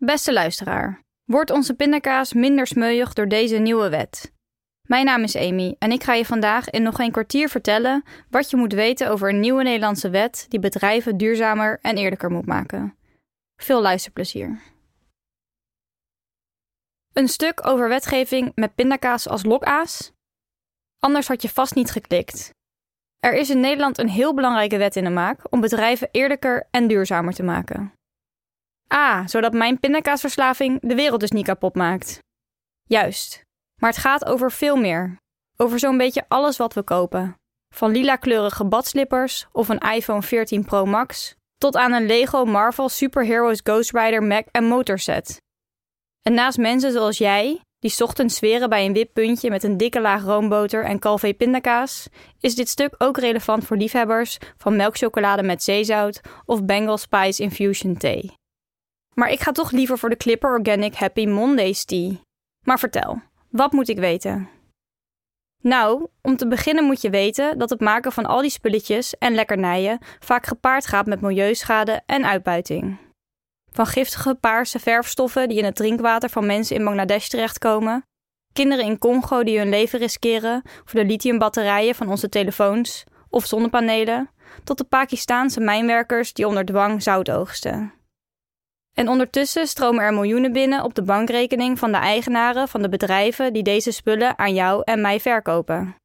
Beste luisteraar, wordt onze pindakaas minder smeuig door deze nieuwe wet? Mijn naam is Amy en ik ga je vandaag in nog geen kwartier vertellen wat je moet weten over een nieuwe Nederlandse wet die bedrijven duurzamer en eerlijker moet maken. Veel luisterplezier. Een stuk over wetgeving met pindakaas als lokaas? Anders had je vast niet geklikt. Er is in Nederland een heel belangrijke wet in de maak om bedrijven eerlijker en duurzamer te maken. A, zodat mijn pindakaasverslaving de wereld dus niet kapot maakt. Juist. Maar het gaat over veel meer. Over zo'n beetje alles wat we kopen. Van lila kleurige badslippers of een iPhone 14 Pro Max tot aan een Lego Marvel Superheroes Ghost Rider Mac en motorset. En naast mensen zoals jij, die ochtends zweren bij een wip puntje met een dikke laag roomboter en Calvé pindakaas, is dit stuk ook relevant voor liefhebbers van melkchocolade met zeezout of Bengal Spice Infusion thee. Maar ik ga toch liever voor de Clipper Organic Happy Mondays tea. Maar vertel, wat moet ik weten? Nou, om te beginnen moet je weten dat het maken van al die spulletjes en lekkernijen vaak gepaard gaat met milieuschade en uitbuiting. Van giftige paarse verfstoffen die in het drinkwater van mensen in Bangladesh terechtkomen, kinderen in Congo die hun leven riskeren voor de lithiumbatterijen van onze telefoons of zonnepanelen, tot de Pakistaanse mijnwerkers die onder dwang zout oogsten. En ondertussen stromen er miljoenen binnen op de bankrekening van de eigenaren van de bedrijven die deze spullen aan jou en mij verkopen.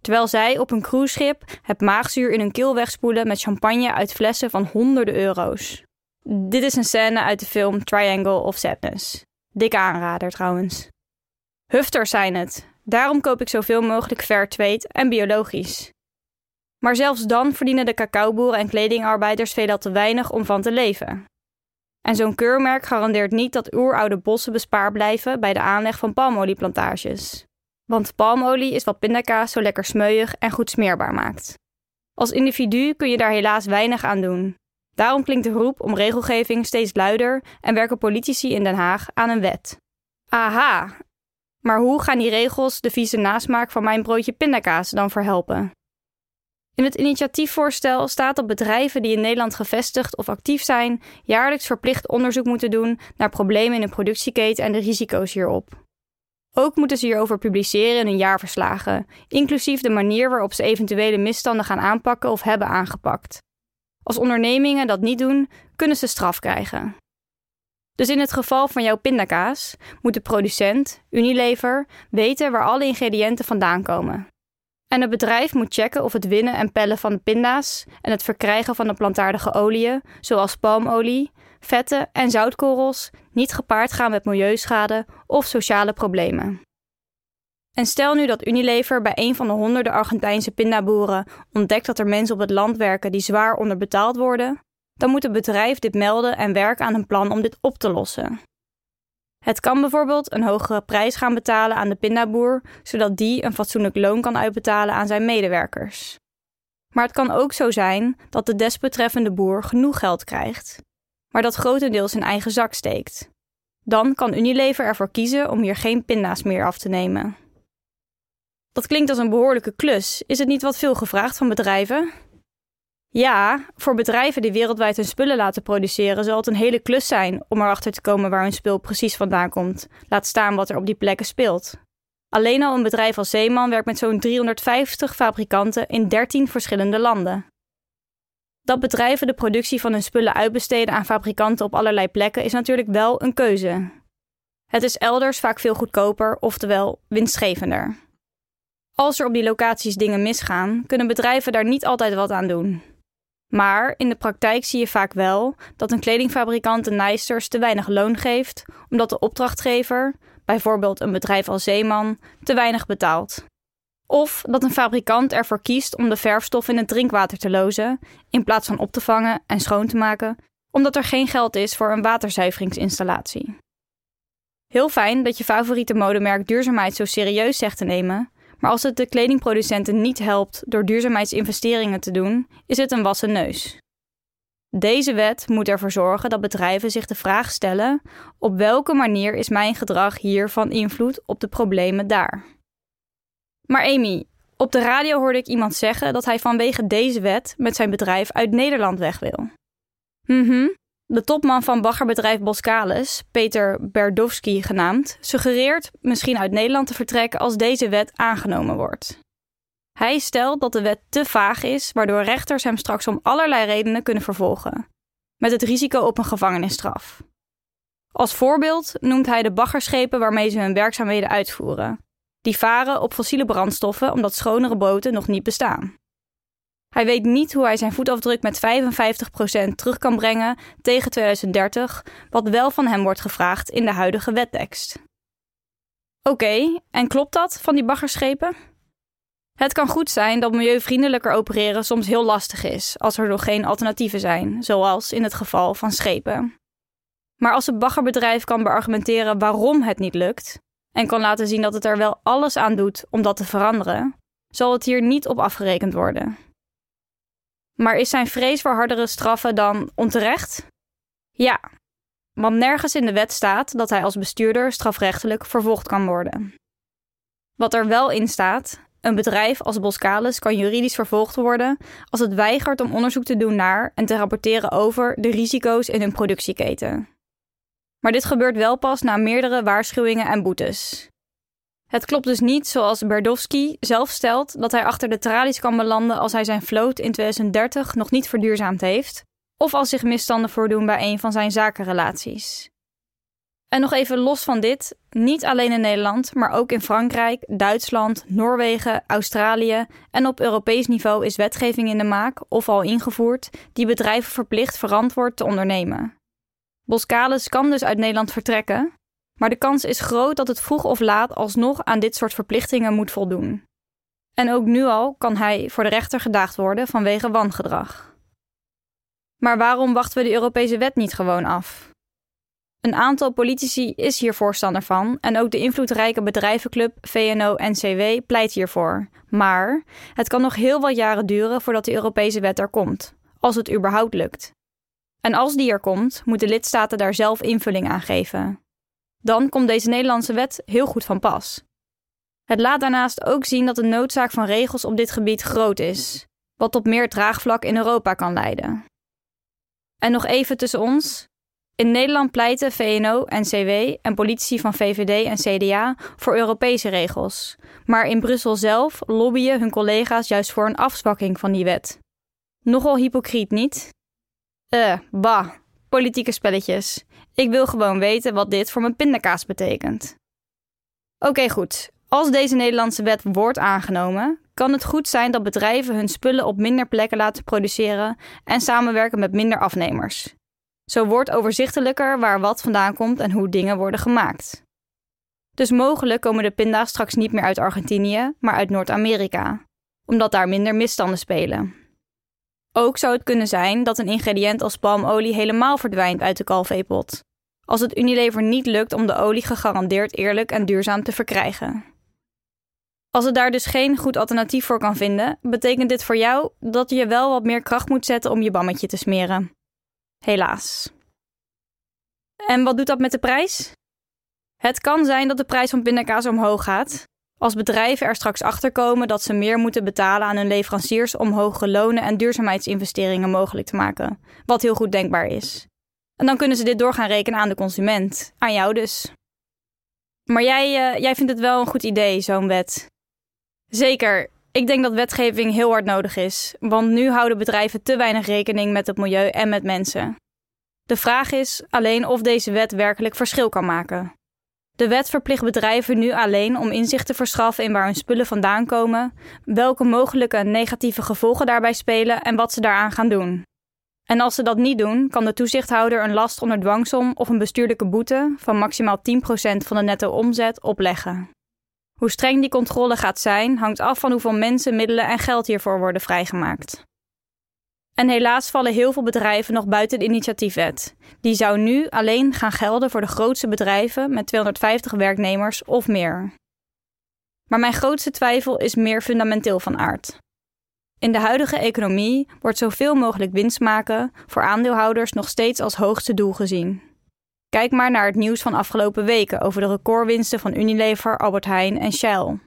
Terwijl zij op een cruiseschip het maagzuur in hun keel wegspoelen met champagne uit flessen van honderden euro's. Dit is een scène uit de film Triangle of Sadness. Dikke aanrader trouwens. Hufters zijn het. Daarom koop ik zoveel mogelijk fair trade en biologisch. Maar zelfs dan verdienen de cacaoboeren en kledingarbeiders veelal te weinig om van te leven. En zo'n keurmerk garandeert niet dat oeroude bossen bespaard blijven bij de aanleg van palmolieplantages. Want palmolie is wat pindakaas zo lekker smeuig en goed smeerbaar maakt. Als individu kun je daar helaas weinig aan doen. Daarom klinkt de roep om regelgeving steeds luider en werken politici in Den Haag aan een wet. Aha! Maar hoe gaan die regels de vieze nasmaak van mijn broodje pindakaas dan verhelpen? In het initiatiefvoorstel staat dat bedrijven die in Nederland gevestigd of actief zijn, jaarlijks verplicht onderzoek moeten doen naar problemen in de productieketen en de risico's hierop. Ook moeten ze hierover publiceren in hun jaarverslagen, inclusief de manier waarop ze eventuele misstanden gaan aanpakken of hebben aangepakt. Als ondernemingen dat niet doen, kunnen ze straf krijgen. Dus in het geval van jouw pindakaas moet de producent, Unilever, weten waar alle ingrediënten vandaan komen. En het bedrijf moet checken of het winnen en pellen van de pinda's en het verkrijgen van de plantaardige oliën, zoals palmolie, vetten en zoutkorrels, niet gepaard gaan met milieuschade of sociale problemen. En stel nu dat Unilever bij een van de honderden Argentijnse pindaboeren ontdekt dat er mensen op het land werken die zwaar onderbetaald worden, dan moet het bedrijf dit melden en werken aan een plan om dit op te lossen. Het kan bijvoorbeeld een hogere prijs gaan betalen aan de pindaboer, zodat die een fatsoenlijk loon kan uitbetalen aan zijn medewerkers. Maar het kan ook zo zijn dat de desbetreffende boer genoeg geld krijgt, maar dat grotendeels in eigen zak steekt. Dan kan Unilever ervoor kiezen om hier geen pinda's meer af te nemen. Dat klinkt als een behoorlijke klus. Is het niet wat veel gevraagd van bedrijven? Ja, voor bedrijven die wereldwijd hun spullen laten produceren, zal het een hele klus zijn om erachter te komen waar hun spul precies vandaan komt. Laat staan wat er op die plekken speelt. Alleen al een bedrijf als Zeeman werkt met zo'n 350 fabrikanten in 13 verschillende landen. Dat bedrijven de productie van hun spullen uitbesteden aan fabrikanten op allerlei plekken is natuurlijk wel een keuze. Het is elders vaak veel goedkoper, oftewel winstgevender. Als er op die locaties dingen misgaan, kunnen bedrijven daar niet altijd wat aan doen. Maar in de praktijk zie je vaak wel dat een kledingfabrikant de nijsters te weinig loon geeft, omdat de opdrachtgever, bijvoorbeeld een bedrijf als Zeeman, te weinig betaalt. Of dat een fabrikant ervoor kiest om de verfstof in het drinkwater te lozen, in plaats van op te vangen en schoon te maken, omdat er geen geld is voor een waterzuiveringsinstallatie. Heel fijn dat je favoriete modemerk duurzaamheid zo serieus zegt te nemen, maar als het de kledingproducenten niet helpt door duurzaamheidsinvesteringen te doen, is het een wassen neus. Deze wet moet ervoor zorgen dat bedrijven zich de vraag stellen: op welke manier is mijn gedrag hier van invloed op de problemen daar? Maar Amy, op de radio hoorde ik iemand zeggen dat hij vanwege deze wet met zijn bedrijf uit Nederland weg wil. Mhm, de topman van baggerbedrijf Boskalis, Peter Berdowski genaamd, suggereert misschien uit Nederland te vertrekken als deze wet aangenomen wordt. Hij stelt dat de wet te vaag is, waardoor rechters hem straks om allerlei redenen kunnen vervolgen, met het risico op een gevangenisstraf. Als voorbeeld noemt hij de baggerschepen waarmee ze hun werkzaamheden uitvoeren. Die varen op fossiele brandstoffen omdat schonere boten nog niet bestaan. Hij weet niet hoe hij zijn voetafdruk met 55% terug kan brengen tegen 2030, wat wel van hem wordt gevraagd in de huidige wettekst. Oké, en klopt dat van die baggerschepen? Het kan goed zijn dat milieuvriendelijker opereren soms heel lastig is als er nog geen alternatieven zijn, zoals in het geval van schepen. Maar als het baggerbedrijf kan beargumenteren waarom het niet lukt en kan laten zien dat het er wel alles aan doet om dat te veranderen, zal het hier niet op afgerekend worden. Maar is zijn vrees voor hardere straffen dan onterecht? Ja, want nergens in de wet staat dat hij als bestuurder strafrechtelijk vervolgd kan worden. Wat er wel in staat, een bedrijf als Boskalis kan juridisch vervolgd worden als het weigert om onderzoek te doen naar en te rapporteren over de risico's in hun productieketen. Maar dit gebeurt wel pas na meerdere waarschuwingen en boetes. Het klopt dus niet zoals Berdowski zelf stelt dat hij achter de tralies kan belanden als hij zijn vloot in 2030 nog niet verduurzaamd heeft, of als zich misstanden voordoen bij een van zijn zakenrelaties. En nog even los van dit, niet alleen in Nederland, maar ook in Frankrijk, Duitsland, Noorwegen, Australië en op Europees niveau is wetgeving in de maak of al ingevoerd die bedrijven verplicht verantwoord te ondernemen. Boskalis kan dus uit Nederland vertrekken, maar de kans is groot dat het vroeg of laat alsnog aan dit soort verplichtingen moet voldoen. En ook nu al kan hij voor de rechter gedaagd worden vanwege wangedrag. Maar waarom wachten we de Europese wet niet gewoon af? Een aantal politici is hier voorstander van en ook de invloedrijke bedrijvenclub VNO-NCW pleit hiervoor. Maar het kan nog heel wat jaren duren voordat de Europese wet er komt, als het überhaupt lukt. En als die er komt, moeten lidstaten daar zelf invulling aan geven. Dan komt deze Nederlandse wet heel goed van pas. Het laat daarnaast ook zien dat de noodzaak van regels op dit gebied groot is, wat tot meer draagvlak in Europa kan leiden. En nog even tussen ons. In Nederland pleiten VNO, NCW en politici van VVD en CDA voor Europese regels, maar in Brussel zelf lobbyen hun collega's juist voor een afzwakking van die wet. Nogal hypocriet, niet? Eh, bah, politieke spelletjes. Ik wil gewoon weten wat dit voor mijn pindakaas betekent. Oké, goed. Als deze Nederlandse wet wordt aangenomen, kan het goed zijn dat bedrijven hun spullen op minder plekken laten produceren en samenwerken met minder afnemers. Zo wordt overzichtelijker waar wat vandaan komt en hoe dingen worden gemaakt. Dus mogelijk komen de pinda's straks niet meer uit Argentinië, maar uit Noord-Amerika, omdat daar minder misstanden spelen. Ook zou het kunnen zijn dat een ingrediënt als palmolie helemaal verdwijnt uit de kalveepot, als het Unilever niet lukt om de olie gegarandeerd eerlijk en duurzaam te verkrijgen. Als het daar dus geen goed alternatief voor kan vinden, betekent dit voor jou dat je wel wat meer kracht moet zetten om je bammetje te smeren. Helaas. En wat doet dat met de prijs? Het kan zijn dat de prijs van pindakaas omhoog gaat, als bedrijven er straks achter komen dat ze meer moeten betalen aan hun leveranciers om hogere lonen en duurzaamheidsinvesteringen mogelijk te maken, wat heel goed denkbaar is. En dan kunnen ze dit door gaan rekenen aan de consument, aan jou dus. Maar jij, uh, jij vindt het wel een goed idee, zo'n wet. Zeker, ik denk dat wetgeving heel hard nodig is, want nu houden bedrijven te weinig rekening met het milieu en met mensen. De vraag is alleen of deze wet werkelijk verschil kan maken. De wet verplicht bedrijven nu alleen om inzicht te verschaffen in waar hun spullen vandaan komen, welke mogelijke negatieve gevolgen daarbij spelen en wat ze daaraan gaan doen. En als ze dat niet doen, kan de toezichthouder een last onder dwangsom of een bestuurlijke boete van maximaal 10% van de netto omzet opleggen. Hoe streng die controle gaat zijn, hangt af van hoeveel mensen, middelen en geld hiervoor worden vrijgemaakt. En helaas vallen heel veel bedrijven nog buiten de initiatiefwet. Die zou nu alleen gaan gelden voor de grootste bedrijven met 250 werknemers of meer. Maar mijn grootste twijfel is meer fundamenteel van aard. In de huidige economie wordt zoveel mogelijk winst maken voor aandeelhouders nog steeds als hoogste doel gezien. Kijk maar naar het nieuws van afgelopen weken over de recordwinsten van Unilever, Albert Heijn en Shell.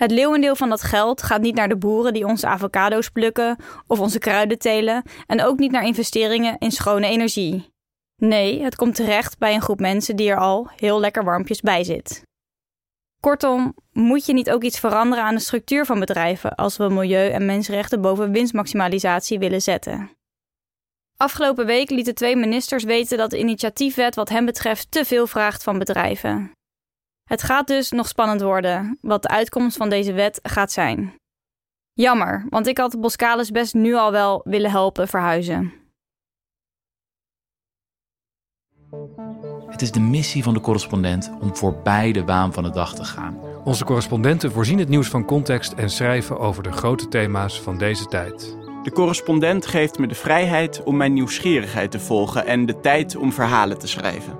Het leeuwendeel van dat geld gaat niet naar de boeren die onze avocado's plukken of onze kruiden telen en ook niet naar investeringen in schone energie. Nee, het komt terecht bij een groep mensen die er al heel lekker warmpjes bij zit. Kortom, moet je niet ook iets veranderen aan de structuur van bedrijven als we milieu en mensenrechten boven winstmaximalisatie willen zetten? Afgelopen week lieten twee ministers weten dat de initiatiefwet wat hen betreft te veel vraagt van bedrijven. Het gaat dus nog spannend worden wat de uitkomst van deze wet gaat zijn. Jammer, want ik had Boskalis best nu al wel willen helpen verhuizen. Het is de missie van de correspondent om voorbij de waan van de dag te gaan. Onze correspondenten voorzien het nieuws van context en schrijven over de grote thema's van deze tijd. De correspondent geeft me de vrijheid om mijn nieuwsgierigheid te volgen en de tijd om verhalen te schrijven.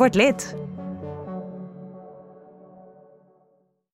Word lid.